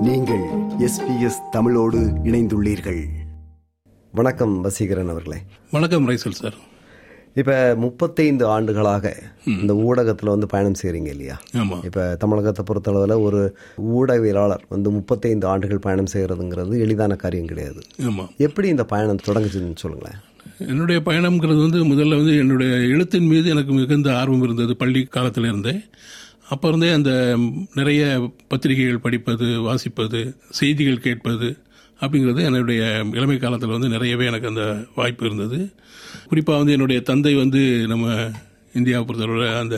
நீங்கள் எஸ்பிஎஸ் தமிழோடு இணைந்துள்ளீர்கள். வணக்கம் வசீகரன் அவர்களே. வணக்கம் ரைசல் சார். இப்ப முப்பத்தைந்து ஆண்டுகளாக இந்த ஊடகத்துல வந்து பயணம் செய்றீங்க இல்லையா? இப்ப தமிழகத்தை பொறுத்தளவுல ஒரு ஊடகவியலாளர் வந்து முப்பத்தைந்து ஆண்டுகள் பயணம் செய்யறதுங்கிறது எளிதான காரியம் கிடையாது. எப்படி இந்த பயணம் தொடங்குச்சுன்னு சொல்லுங்களேன். என்னுடைய பயணம்ங்கிறது வந்து முதல்ல வந்து என்னுடைய எழுத்தின் மீது எனக்கு மிகுந்த ஆர்வம் இருந்தது பள்ளி காலத்தில் இருந்தே அப்போ இருந்தே அந்த நிறைய பத்திரிகைகள் படிப்பது வாசிப்பது செய்திகள் கேட்பது அப்படிங்கிறது என்னுடைய இளமை காலத்தில் வந்து நிறையவே எனக்கு அந்த வாய்ப்பு இருந்தது. குறிப்பாக வந்து என்னுடைய தந்தை வந்து நம்ம இந்தியாவை பொறுத்தவரை அந்த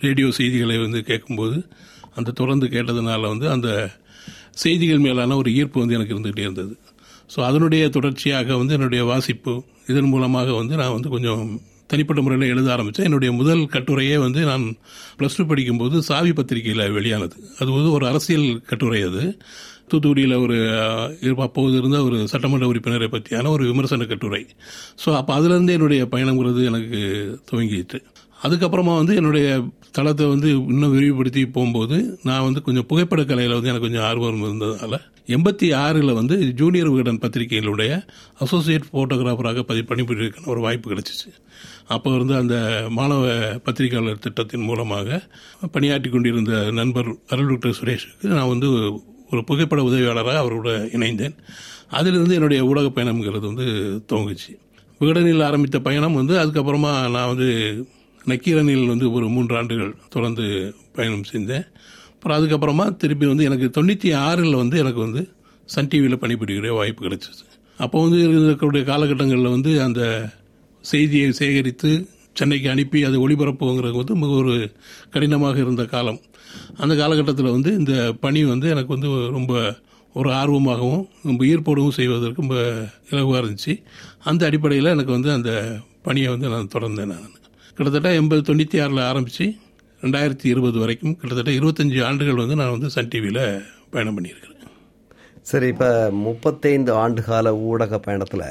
ரேடியோ செய்திகளை வந்து கேட்கும்போது அந்த தொடர்ந்து கேட்டதுனால வந்து அந்த செய்திகள் மேலான ஒரு ஈர்ப்பு வந்து எனக்கு இருந்துகிட்டே இருந்தது. ஸோ அதனுடைய தொடர்ச்சியாக வந்து என்னுடைய வாசிப்பு இதன் மூலமாக வந்து நான் வந்து கொஞ்சம் தனிப்பட்ட முறையில் எழுத ஆரம்பித்தேன் என்னுடைய முதல் கட்டுரையே வந்து நான் ப்ளஸ் டூ படிக்கும்போது சாவி பத்திரிகையில் வெளியானது. அது வந்து ஒரு அரசியல் கட்டுரை அது. தூத்துக்குடியில் ஒரு அப்போது இருந்த ஒரு சட்டமன்ற உறுப்பினரை பற்றியான ஒரு விமர்சன கட்டுரை. ஸோ அப்போ அதுலேருந்து என்னுடைய பயணங்கிறது எனக்கு துவங்கிட்டு. அதுக்கப்புறமா வந்து என்னுடைய தளத்தை வந்து இன்னும் விரிவுபடுத்தி போகும்போது நான் வந்து கொஞ்சம் புகைப்பட கலையில் வந்து எனக்கு கொஞ்சம் ஆர்வம் இருந்ததால் எண்பத்தி ஆறில் வந்து ஜூனியர் விகடன் பத்திரிகையிலுடைய அசோசியேட் ஃபோட்டோகிராஃபராக பதி பணிபுரிவதற்கான ஒரு வாய்ப்பு கிடைச்சிச்சு. அப்போ வந்து அந்த மாணவ பத்திரிகையாளர் திட்டத்தின் மூலமாக பணியாற்றி கொண்டிருந்த நண்பர் அருள் டாக்டர் சுரேஷுக்கு நான் வந்து ஒரு புகைப்பட உதவியாளராக அவரோட இணைந்தேன். அதிலிருந்து என்னுடைய ஊடக பயணம்ங்கிறது வந்து துவங்குச்சு. விகடனில் ஆரம்பித்த பயணம் வந்து அதுக்கப்புறமா நான் வந்து நக்கீரனில் வந்து ஒரு மூன்று ஆண்டுகள் தொடர்ந்து பயணம் செஞ்சேன் அப்புறம் அதுக்கப்புறமா திருப்பி வந்து எனக்கு தொண்ணூற்றி ஆறில் வந்து எனக்கு வந்து சன் டிவியில் பணிபுரிகிற வாய்ப்பு கிடைச்சிது அப்போ வந்து இருக்கக்கூடிய காலகட்டங்களில் வந்து அந்த செய்தியை சேகரித்து சென்னைக்கு அனுப்பி அதை ஒளிபரப்புங்கிறது வந்து மிக ஒரு கடினமாக இருந்த காலம். அந்த காலகட்டத்தில் வந்து இந்த பணி வந்து எனக்கு வந்து ரொம்ப ஒரு ஆர்வமாகவும் ரொம்ப ஈர்ப்போடவும் செய்வதற்கு ரொம்ப இலகுவாக இருந்துச்சு. அந்த அடிப்படையில் எனக்கு வந்து அந்த பணியை வந்து நான் தொடர்ந்தேன் நான். கிட்டத்தட்ட எண்பது தொண்ணூற்றி ஆறில் ஆரம்பித்து ரெண்டாயிரத்தி இருபது வரைக்கும் கிட்டத்தட்ட இருபத்தஞ்சி ஆண்டுகள் வந்து நான் வந்து சன் டிவியில் பயணம் பண்ணியிருக்கிறேன். சரி இப்ப முப்பத்தைந்து ஆண்டுகால ஊடக பயணத்துல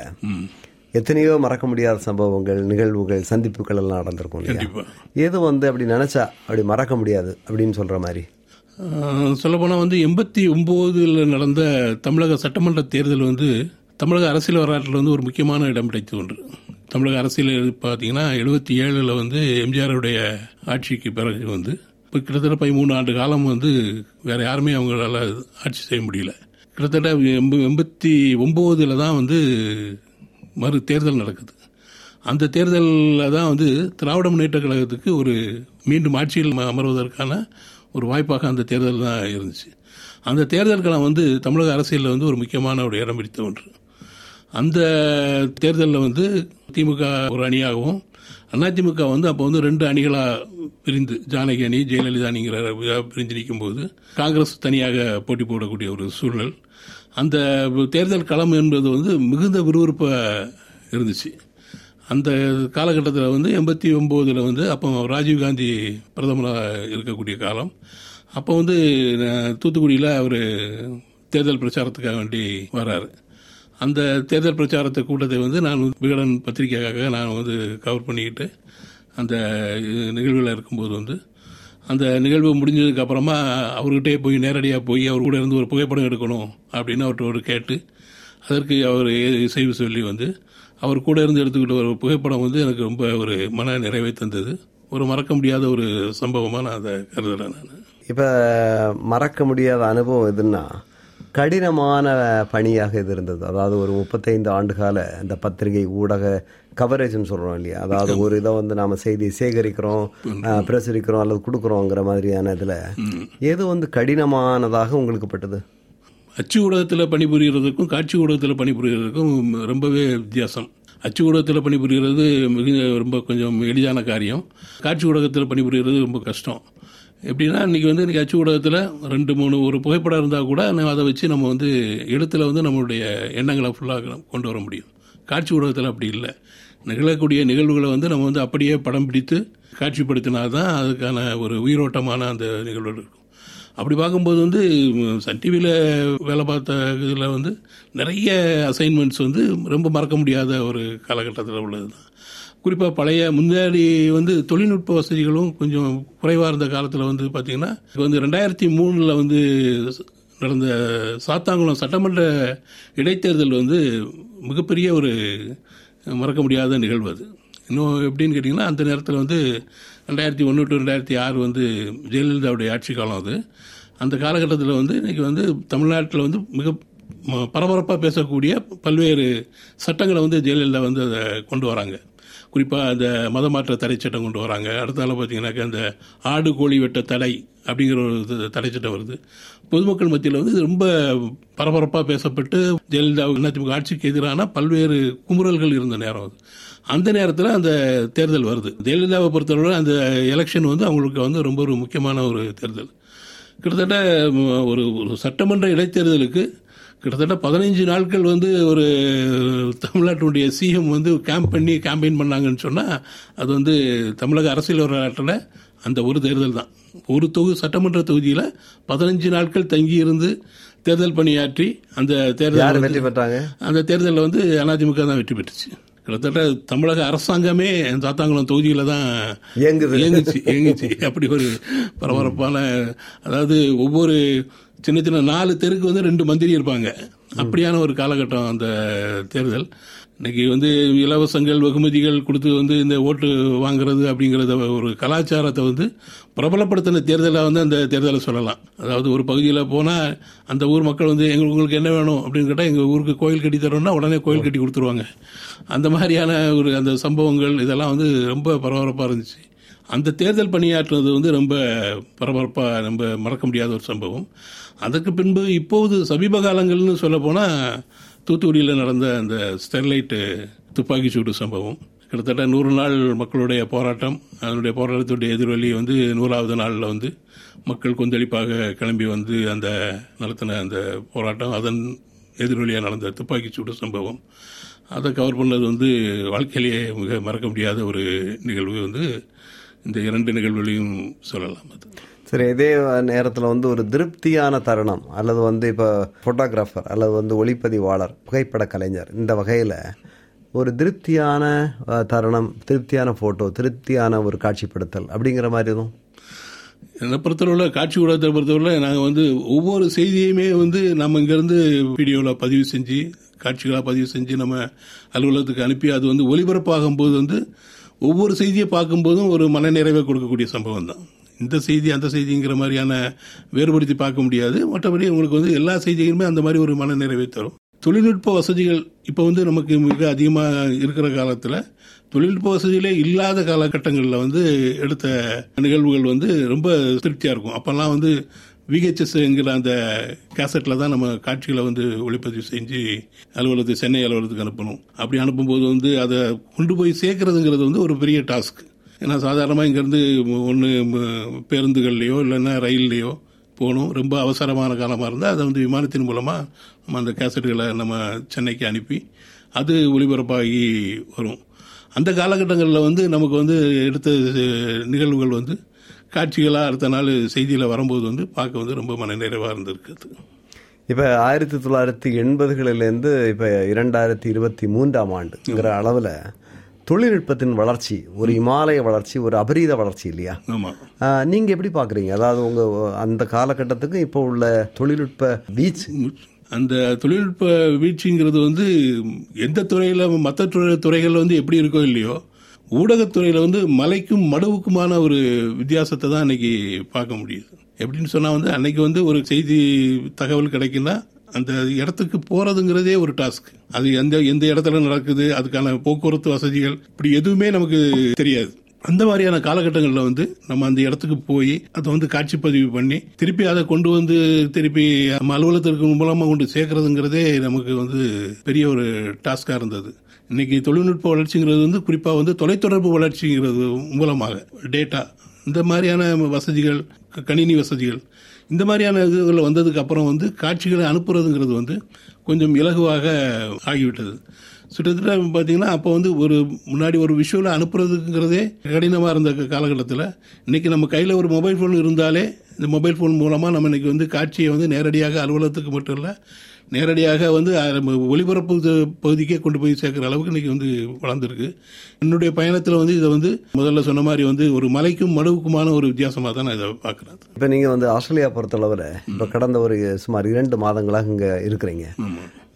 எத்தனையோ மறக்க முடியாத சம்பவங்கள் நிகழ்வுகள் சந்திப்புகள் எல்லாம் நடந்திருக்கும் இல்லையா? கண்டிப்பாக எது வந்து அப்படி நினைச்சா அப்படி மறக்க முடியாது அப்படின்னு சொல்ற மாதிரி? சொல்லப்போனால் வந்து எண்பத்தி ஒம்போதில் நடந்த தமிழக சட்டமன்ற தேர்தல் வந்து தமிழக அரசியல் வரலாற்றில் வந்து ஒரு முக்கியமான இடம் பிடித்த ஒன்று. தமிழக அரசியல் பார்த்தீங்கன்னா எழுபத்தி ஏழில் வந்து எம்ஜிஆருடைய ஆட்சிக்கு பிறகு வந்து இப்போ கிட்டத்தட்ட பதிமூணு ஆண்டு காலம் வந்து வேறு யாருமே அவங்களால ஆட்சி செய்ய முடியல. கிட்டத்தட்ட எண்ப- எண்பத்தி ஒம்போதில் தான் வந்து மறு தேர்தல் நடக்குது. அந்த தேர்தலில் தான் வந்து திராவிட முன்னேற்ற கழகத்துக்கு ஒரு மீண்டும் ஆட்சியில் ம- அமர்வதற்கான ஒரு வாய்ப்பாக அந்த தேர்தல் தான் இருந்துச்சு. அந்த தேர்தல் களம் வந்து தமிழக அரசியலில் வந்து ஒரு முக்கியமான ஒரு இடம் பிடித்த ஒன்று. அந்த தேர்தலில் வந்து திமுக ஒரு அணியாகவும் அதிமுக வந்து அப்போ வந்து ரெண்டு அணிகளாக பிரிந்து ஜானகி அணி ஜெயலலிதா அணிங்கிற இதா பிரிஞ்சு நிற்கும்போது காங்கிரஸ் தனியாக போட்டி போடக்கூடிய ஒரு சூழல். அந்த தேர்தல் களம் என்பது வந்து மிகுந்த விறுவிறுப்பாக இருந்துச்சு. அந்த காலகட்டத்தில் வந்து எண்பத்தி ஒம்போதில் வந்து அப்போ ராஜீவ்காந்தி பிரதமராக இருக்கக்கூடிய காலம். அப்போ வந்து தூத்துக்குடியில் அவர் தேர்தல் பிரச்சாரத்துக்காக வேண்டி வராரு. அந்த தேர்தல் பிரச்சாரத்தை கூட்டத்தை வந்து நான் விகடன் பத்திரிகைக்காக நான் வந்து கவர் பண்ணிக்கிட்டு அந்த நிகழ்வில் இருக்கும்போது வந்து அந்த நிகழ்வு முடிஞ்சதுக்கு அப்புறமா அவர்கிட்டே போய் நேரடியாக போய் அவர் கூட இருந்து ஒரு புகைப்படம் எடுக்கணும் அப்படின்னு அவர்கிட்ட ஒரு கேட்டு அதற்கு அவர் இசைவு சொல்லி வந்து அவர் கூட இருந்து எடுத்துக்கிட்ட ஒரு புகைப்படம் வந்து எனக்கு ரொம்ப ஒரு மன நிறைவை தந்தது. ஒரு மறக்க முடியாத ஒரு சம்பவமாக நான் அதை கருதுறேன் நான். இப்போ மறக்க முடியாத அனுபவம் எதுன்னா கடினமான பணியாக இது இருந்தது. அதாவது ஒரு முப்பத்தைந்து ஆண்டுகால இந்த பத்திரிகை ஊடக கவரேஜ்னு சொல்கிறோம் இல்லையா? அதாவது ஒரு இதை வந்து நாம் செய்தி சேகரிக்கிறோம் பிரசரிக்கிறோம் பிரசுரிக்கிறோம் அல்லது கொடுக்குறோங்கிற மாதிரியான இதில் எது வந்து கடினமானதாக உங்களுக்கு பட்டது? அச்சு ஊடகத்தில் பணிபுரிகிறதுக்கும் காட்சி ஊடகத்தில் பணிபுரிகிறதுக்கும் ரொம்பவே வித்தியாசம். அச்சு ஊடகத்தில் பணிபுரிகிறது மிக ரொம்ப கொஞ்சம் எளிதான காரியம். காட்சி ஊடகத்தில் பணிபுரிகிறது ரொம்ப கஷ்டம். எப்படின்னா இன்றைக்கி வந்து இன்றைக்கி அச்சு ஊடகத்தில் ரெண்டு மூணு ஒரு புகைப்படம் இருந்தால் கூட நம்ம அதை வச்சு நம்ம வந்து எழுத்தில் வந்து நம்மளுடைய எண்ணங்களை ஃபுல்லாக கொண்டு வர முடியும். காட்சி ஊடகத்தில் அப்படி இல்லை. நிகழக்கூடிய நிகழ்வுகளை வந்து நம்ம வந்து அப்படியே படம் பிடித்து காட்சிப்படுத்தினா தான் அதுக்கான ஒரு உயிரோட்டமான அந்த நிகழ்வு இருக்கும். அப்படி பார்க்கும்போது வந்து சன் டிவியில் வேலை பார்த்த இதில் வந்து நிறைய அசைன்மெண்ட்ஸ் வந்து ரொம்ப மறக்க முடியாத ஒரு காலகட்டத்தில் உள்ளது தான் குறிப்பாக பழைய முன்னாடி வந்து தொழில்நுட்ப வசதிகளும் கொஞ்சம் குறைவாக இருந்த காலத்தில் வந்து பார்த்திங்கன்னா இப்போ வந்து ரெண்டாயிரத்தி மூணில் வந்து நடந்த சாத்தாங்குளம் சட்டமன்ற இடைத்தேர்தல் வந்து மிகப்பெரிய ஒரு மறக்க முடியாத நிகழ்வு அது. இன்னும் எப்படின்னு கேட்டிங்கன்னா அந்த நேரத்தில் வந்து ரெண்டாயிரத்தி ஒன்று டு ரெண்டாயிரத்தி ஆறு வந்து ஜெயலலிதாவுடைய ஆட்சி காலம் அது. அந்த காலகட்டத்தில் வந்து இன்றைக்கி வந்து தமிழ்நாட்டில் வந்து மிக பரபரப்பாக பேசக்கூடிய பல்வேறு சட்டங்களை வந்து ஜெயலலிதா வந்து அதை கொண்டு வராங்க. குறிப்பாக அந்த மதமாற்ற தடை சட்டம் கொண்டு வராங்க. அடுத்தால பார்த்தீங்கன்னாக்கா அந்த ஆடு கோழி வெட்ட தடை அப்படிங்கிற ஒரு இது தடை சட்டம் வருது. பொதுமக்கள் மத்தியில் வந்து ரொம்ப பரபரப்பாக பேசப்பட்டு ஜெயலலிதா அதிமுக ஆட்சிக்கு எதிரான பல்வேறு குமுறல்கள் இருந்த நேரம் அது. அந்த நேரத்தில் அந்த தேர்தல் வருது. ஜெயலலிதாவை பொறுத்தவரை அந்த எலெக்ஷன் வந்து அவங்களுக்கு வந்து ரொம்ப ஒரு முக்கியமான ஒரு தேர்தல். கிட்டத்தட்ட ஒரு ஒரு சட்டமன்ற இடைத்தேர்தலுக்கு கிட்டத்தட்ட பதினைஞ்சு நாட்கள் வந்து ஒரு தமிழ்நாட்டினுடைய சிஎம் வந்து கேம்ப் பண்ணி கேம்பெயின் பண்ணாங்கன்னு சொன்னால் அது வந்து தமிழக அரசியல் வரலாற்றில் அந்த ஒரு தேர்தல் தான். ஒரு தொகுதி சட்டமன்ற தொகுதியில் பதினஞ்சு நாட்கள் தங்கி இருந்து தேர்தல் பணியாற்றி அந்த தேர்தல் வெற்றி பெற்றாங்க? அந்த தேர்தலில் வந்து அதிமுக தான் வெற்றி பெற்றுச்சு. கிட்டத்தட்ட தமிழக அரசாங்கமே சாத்தாங்குளம் தொகுதியில் தான் இயங்குச்சு. இயங்குச்சு. அப்படி ஒரு பரபரப்பான அதாவது ஒவ்வொரு சின்ன சின்ன நாலு தெருக்கு வந்து ரெண்டு மந்திரி இருப்பாங்க. அப்படியான ஒரு காலகட்டம் அந்த தேர்தல். இன்னைக்கு வந்து இலவசங்கள் வெகுமதிகள் கொடுத்து வந்து இந்த ஓட்டு வாங்குறது அப்படிங்கிறத ஒரு கலாச்சாரத்தை வந்து பிரபலப்படுத்தின தேர்தலாக வந்து அந்த தேர்தலை சொல்லலாம். அதாவது ஒரு பகுதியில் போனால் அந்த ஊர் மக்கள் வந்து எங்களுக்கு உங்களுக்கு என்ன வேணும் அப்படின்னு கேட்டால் எங்கள் ஊருக்கு கோயில் கட்டி தரோம்னா உடனே கோயில் கட்டி கொடுத்துருவாங்க. அந்த மாதிரியான ஒரு அந்த சம்பவங்கள் இதெல்லாம் வந்து ரொம்ப பரபரப்பாக இருந்துச்சு. அந்த தேர்தல் பணியாற்றுவது வந்து ரொம்ப பரபரப்பாக ரொம்ப மறக்க முடியாத ஒரு சம்பவம். அதற்கு பின்பு இப்போது சமீப காலங்கள்னு சொல்ல போனால் தூத்துக்குடியில் நடந்த அந்த ஸ்டெர்லைட்டு துப்பாக்கி சூடு சம்பவம். கிட்டத்தட்ட நூறு நாள் மக்களுடைய போராட்டம் அதனுடைய போராட்டத்துடைய எதிரொலி வந்து நூறாவது நாளில் வந்து மக்கள் கொந்தளிப்பாக கிளம்பி வந்து அந்த நடத்தின அந்த போராட்டம் அதன் எதிரொலியாக நடந்த துப்பாக்கி சூடு சம்பவம். அதை கவர் பண்ணது வந்து வாழ்க்கையிலேயே மிக மறக்க முடியாத ஒரு நிகழ்வு வந்து இந்த இரண்டு நிகழ்வுகளையும் சொல்லலாம் அது. சரி இதே நேரத்தில் வந்து ஒரு திருப்தியான தருணம் அல்லது வந்து இப்போ ஃபோட்டோகிராஃபர் அல்லது வந்து ஒளிப்பதிவாளர் புகைப்பட கலைஞர் இந்த வகையில் ஒரு திருப்தியான தருணம் திருப்தியான ஃபோட்டோ திருப்தியான ஒரு காட்சிப்படுத்தல் அப்படிங்கிற மாதிரி எதுவும்? என்னை பொறுத்தளவில் காட்சி ஊடகத்தை பொறுத்தவரை நாங்கள் வந்து ஒவ்வொரு செய்தியுமே வந்து நம்ம இங்கேருந்து வீடியோவில் பதிவு செஞ்சு காட்சிகளாக பதிவு செஞ்சு நம்ம அலுவலகத்துக்கு அனுப்பி அது வந்து ஒளிபரப்பாகும் போது வந்து ஒவ்வொரு செய்தியை பார்க்கும்போதும் ஒரு மனநிறைவை கொடுக்கக்கூடிய சம்பவம் தான். இந்த செய்தி அந்த செய்திங்கிற மாதிரியான வேறுபடுத்தி பார்க்க முடியாது. மற்றபடி உங்களுக்கு வந்து எல்லா செய்திகளுமே அந்த மாதிரி ஒரு மனநிறைவை தரும். தொழில்நுட்ப வசதிகள் இப்போ வந்து நமக்கு மிக அதிகமாக இருக்கிற காலத்தில் தொழில்நுட்ப வசதிகளே இல்லாத காலகட்டங்களில் வந்து எடுத்த நிகழ்வுகள் வந்து ரொம்ப திருப்தியாக இருக்கும். அப்போல்லாம் வந்து விஹெச்எஸ் என்கிற அந்த கேசட்டில் தான் நம்ம காட்சிகளை வந்து ஒளிப்பதிவு செஞ்சு அலுவலகத்துக்கு சென்னை அலுவலகத்துக்கு அனுப்பணும். அப்படி அனுப்பும்போது வந்து அதை கொண்டு போய் சேர்க்கறதுங்கிறது வந்து ஒரு பெரிய டாஸ்க் ஏன்னா சாதாரணமாக இங்கேருந்து ஒன்று பேருந்துகள்லையோ இல்லைன்னா ரயில்லையோ போகணும். ரொம்ப அவசரமான காலமாக இருந்தால் அதை வந்து விமானத்தின் மூலமாக நம்ம அந்த கேசட்டுகளை நம்ம சென்னைக்கு அனுப்பி அது ஒளிபரப்பாகி வரும். அந்த காலகட்டங்களில் வந்து நமக்கு வந்து எடுத்த நிகழ்வுகள் வந்து காட்சிகளாக அடுத்த நாள் செய்தியில் வரும்போது வந்து பார்க்க வந்து ரொம்ப மனநிறைவாக இருந்திருக்குது. இப்போ ஆயிரத்தி தொள்ளாயிரத்தி எண்பதுகளிலேருந்து இப்போ இரண்டாயிரத்தி இருபத்தி மூன்றாம் ஆண்டுங்கிற அளவில் தொழில்நுட்பத்தின் வளர்ச்சி ஒரு இமாலய வளர்ச்சி ஒரு அபரீத வளர்ச்சி இல்லையா? ஆமாம் ஆஹ், நீங்க எப்படி பாக்குறீங்க? அதாவது உங்க அந்த காலகட்டத்துக்கு இப்போ உள்ள தொழில்நுட்ப வீச்சு. அந்த தொழில்நுட்ப வீழ்ச்சிங்கிறது வந்து எந்த துறையில் மற்ற துறை துறைகளில் வந்து எப்படி இருக்கோ இல்லையோ ஊடகத்துறையில் வந்து மலைக்கும் மடுவுக்குமான ஒரு வித்தியாசத்தை தான் அன்னைக்கு பார்க்க முடியுது. எப்படின்னு சொன்னால் வந்து அன்னைக்கு வந்து ஒரு செய்தி தகவல் கிடைக்குன்னா அந்த இடத்துக்கு போகிறதுங்கிறதே ஒரு டாஸ்க். அது எந்த எந்த இடத்துல நடக்குது அதுக்கான போக்குவரத்து வசதிகள் இப்படி எதுவுமே நமக்கு தெரியாது. அந்த மாதிரியான காலகட்டங்களில் வந்து நம்ம அந்த இடத்துக்கு போய் அதை வந்து காட்சிப்பதிவு பண்ணி திருப்பி அதை கொண்டு வந்து திருப்பி நம்ம அலுவலகத்திற்கு மூலமாக கொண்டு சேர்க்கறதுங்கிறதே நமக்கு வந்து பெரிய ஒரு டாஸ்காக இருந்தது. இன்னைக்கு தொழில்நுட்ப வளர்ச்சிங்கிறது வந்து குறிப்பாக வந்து தொலைத்தொடர்பு வளர்ச்சிங்கிறது மூலமாக டேட்டா இந்த மாதிரியான வசதிகள் கணினி வசதிகள் இந்த மாதிரியான இதுகள் வந்ததுக்கு அப்புறம் வந்து காட்சிகளை அனுப்புறதுங்கிறது வந்து கொஞ்சம் இலகுவாக ஆகிவிட்டது. கிட்டத்தட்ட பார்த்தீங்கன்னா அப்போ வந்து ஒரு முன்னாடி ஒரு விஷுவலை அனுப்புறதுங்கிறதே கடினமாக இருந்த காலகட்டத்தில். இன்னைக்கு நம்ம கையில் ஒரு மொபைல் ஃபோன் இருந்தாலே இந்த மொபைல் ஃபோன் மூலமாக நம்ம இன்னைக்கு வந்து காட்சியை வந்து நேரடியாக அலுவலகத்துக்கு மட்டும் இல்லை நேரடியாக வந்து ஒளிபரப்பு பகுதிக்கே கொண்டு போய் சேர்க்குற அளவுக்கு இன்னைக்கு வந்து வளர்ந்துருக்கு. என்னுடைய பயணத்தில் வந்து இதை வந்து முதல்ல சொன்ன மாதிரி வந்து ஒரு மலைக்கும் மடுவுக்குமான ஒரு வித்தியாசமாக தான் நான் இதை பார்க்குறேன் இப்போ நீங்கள் வந்து ஆஸ்திரேலியா பொறுத்தளவில் இப்போ கடந்த ஒரு சுமார் இரண்டு மாதங்களாக இங்கே இருக்கிறீங்க.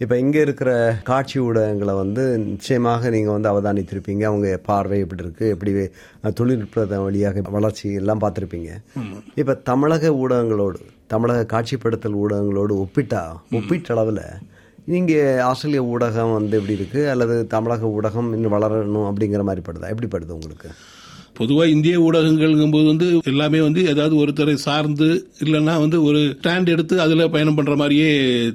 இப்போ இங்கே இருக்கிற காட்சி ஊடகங்களை வந்து நிச்சயமாக நீங்கள் வந்து அவதானித்திருப்பீங்க. அவங்க பார்வை எப்படி இருக்குது எப்படி தொழில்நுட்ப வழியாக வளர்ச்சி எல்லாம் பார்த்துருப்பீங்க. இப்போ தமிழக ஊடகங்களோடு தமிழக காட்சிப்படுத்தல் ஊடகங்களோடு ஒப்பிட்டா ஒப்பீட்டளவில் இங்கே ஆஸ்திரேலிய ஊடகம் வந்து எப்படி இருக்குது அல்லது தமிழக ஊடகம் இன்னும் வளரணும் அப்படிங்கிற மாதிரி படுதா? எப்படி படுது உங்களுக்கு? பொதுவாக இந்திய ஊடகங்கள்ங்கும்போது வந்து எல்லாமே வந்து ஏதாவது ஒருத்தரை சார்ந்து இல்லைன்னா வந்து ஒரு ஸ்டாண்ட் எடுத்து அதில் பயணம் பண்ணுற மாதிரியே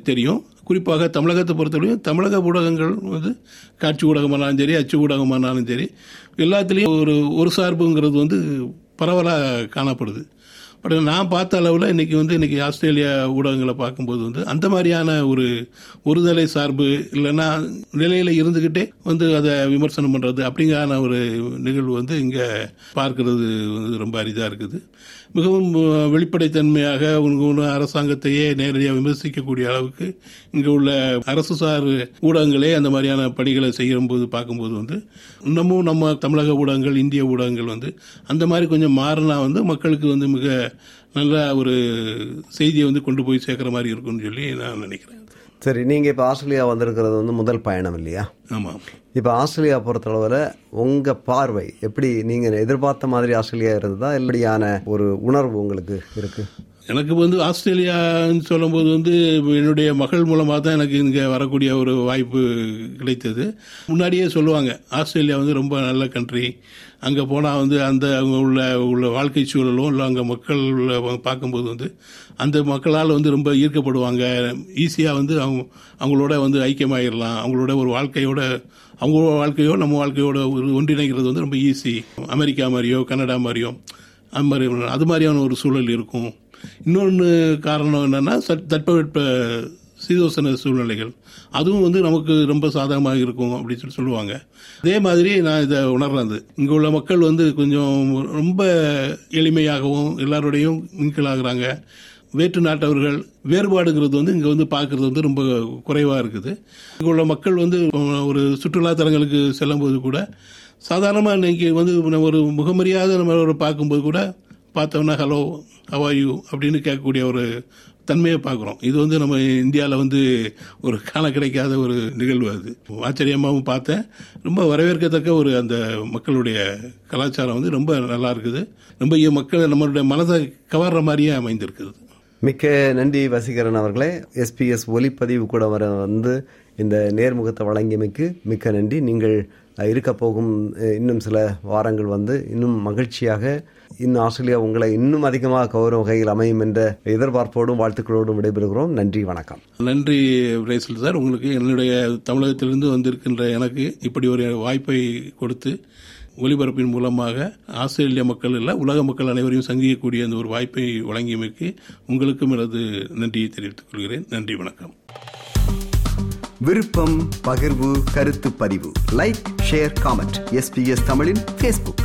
தெரியும். குறிப்பாக தமிழகத்தை பொறுத்தவரையும் தமிழக ஊடகங்கள் வந்து காட்சி ஊடகமானாலும் சரி அச்சு ஊடகமானாலும் சரி எல்லாத்துலேயும் ஒரு ஒரு சார்புங்கிறது வந்து பரவலாக காணப்படுது. பட் நான் பார்த்த அளவில் இன்னைக்கு வந்து இன்னைக்கு ஆஸ்திரேலியா ஊடகங்களை பார்க்கும்போது வந்து அந்த மாதிரியான ஒரு ஒருதலை சார்பு இல்லைன்னா நிலையில இருந்துகிட்டே வந்து அதை விமர்சனம் பண்றது அப்படிங்கான ஒரு நிகழ்வு வந்து இங்க பார்க்கறது வந்து ரொம்ப அரிதா இருக்குது. மிகவும் வெளிப்படைத்தன்மையாக உங்க அரசாங்கத்தையே நேரடியாக விமர்சிக்கக்கூடிய அளவுக்கு இங்கே உள்ள அரசு சார் ஊடகங்களே அந்த மாதிரியான பணிகளை செய்யும்போது பார்க்கும்போது வந்து இன்னமும் நம்ம தமிழக ஊடகங்கள் இந்திய ஊடகங்கள் வந்து அந்த மாதிரி கொஞ்சம் மாறினா வந்து மக்களுக்கு வந்து மிக நல்ல ஒரு செய்தியை வந்து கொண்டு போய் சேர்க்கிற மாதிரி இருக்கும்னு சொல்லி நான் நினைக்கிறேன். சரி நீங்கள் இப்போ ஆஸ்திரேலியா வந்திருக்கிறது வந்து முதல் பயணம் இல்லையா? ஆமாம் இப்போ ஆஸ்திரேலியா பொறுத்தளவில் உங்கள் பார்வை எப்படி நீங்கள் எதிர்பார்த்த மாதிரி ஆஸ்திரேலியா இருந்ததா? எப்படியான ஒரு உணர்வு உங்களுக்கு இருக்கு? எனக்கு வந்து ஆஸ்திரேலியான்னு சொல்லும்போது வந்து என்னுடைய மகள் மூலமாக தான் எனக்கு இங்கே வரக்கூடிய ஒரு வாய்ப்பு கிடைத்தது. முன்னாடியே சொல்லுவாங்க ஆஸ்திரேலியா வந்து ரொம்ப நல்ல கண்ட்ரி அங்கே போனால் வந்து அந்த அங்கே உள்ள உள்ள வாழ்க்கை சூழலும் இல்லை அங்கே மக்கள் உள்ள பார்க்கும்போது வந்து அந்த மக்களால் வந்து ரொம்ப ஈர்க்கப்படுவாங்க. ஈஸியாக வந்து அவங்க அவங்களோட வந்து ஐக்கியமாயிடலாம் அவங்களோட ஒரு வாழ்க்கையோட அவங்க வாழ்க்கையோ நம்ம வாழ்க்கையோட ஒரு ஒன்றிணைக்கிறது வந்து ரொம்ப ஈஸி அமெரிக்கா மாதிரியோ கனடா மாதிரியோ அது மாதிரி அது மாதிரியான ஒரு சூழல் இருக்கும். இன்னொன்று காரணம் என்னென்னா தட்பவெட்ப சீதோசன சூழ்நிலைகள். அதுவும் வந்து நமக்கு ரொம்ப சாதகமாக இருக்கும் அப்படின்னு சொல்லி சொல்லுவாங்க. அதே மாதிரி நான் இதை உணர்றது இங்கே உள்ள மக்கள் வந்து கொஞ்சம் ரொம்ப எளிமையாகவும் எல்லாரோடையும் மிங்கிளாகிறாங்க வேற்று நாட்டவர்கள் வேறுபாடுங்கிறது வந்து இங்கே வந்து பார்க்கறது வந்து ரொம்ப குறைவாக இருக்குது. இங்கே உள்ள மக்கள் வந்து ஒரு சுற்றுலா தலங்களுக்கு செல்லும்போது கூட சாதாரணமாக இன்றைக்கி வந்து நம்ம ஒரு முகமரியாத நம்ம ஒரு பார்க்கும்போது கூட பார்த்தோம்னா ஹலோ ஹவ் யூ அப்படின்னு கேட்கக்கூடிய ஒரு தன்மையை பார்க்குறோம். இது வந்து நம்ம இந்தியாவில் வந்து ஒரு காண கிடைக்காத ஒரு நிகழ்வு அது. ஆச்சரியமாகவும் பார்த்தேன். ரொம்ப வரவேற்கத்தக்க ஒரு அந்த மக்களுடைய கலாச்சாரம் வந்து ரொம்ப நல்லா இருக்குது. ரொம்ப மக்கள் நம்மளுடைய மனதை கவர்ற மாதிரியே அமைந்திருக்குது. மிக்க நன்றி வசீகரன் அவர்களே. எஸ்பிஎஸ் ஒலிப்பதிவு கூட வர வந்து இந்த நேர்முகத்தை வழங்கியமைக்கு மிக்க நன்றி. நீங்கள் இருக்க போகும் இன்னும் சில வாரங்கள் வந்து இன்னும் மகிழ்ச்சியாக இன்னும் ஆஸ்திரேலியா உங்களை இன்னும் அதிகமாக கௌரவ வகையில் அமையும் என்ற எதிர்பார்ப்போடும் வாழ்த்துக்களோடும் விடைபெறுகிறோம். நன்றி வணக்கம். நன்றி பிரேசல் சார். உங்களுக்கு என்னுடைய தமிழகத்திலிருந்து வந்திருக்கின்ற எனக்கு இப்படி ஒரு வாய்ப்பை கொடுத்து ஒலிபரப்பின் மூலமாக ஆஸ்திரேலிய மக்கள் இல்ல உலக மக்கள் அனைவரையும் சந்திக்கக்கூடிய அந்த ஒரு வாய்ப்பை வழங்கியமைக்கு உங்களுக்கும் எனது நன்றியை தெரிவித்துக் கொள்கிறேன். நன்றி வணக்கம். விருப்பம் பகிர்வு கருத்து பதிவு. லைக் ஷேர் காமெண்ட் எஸ்பிஎஸ் தமிழின் ஃபேஸ்புக்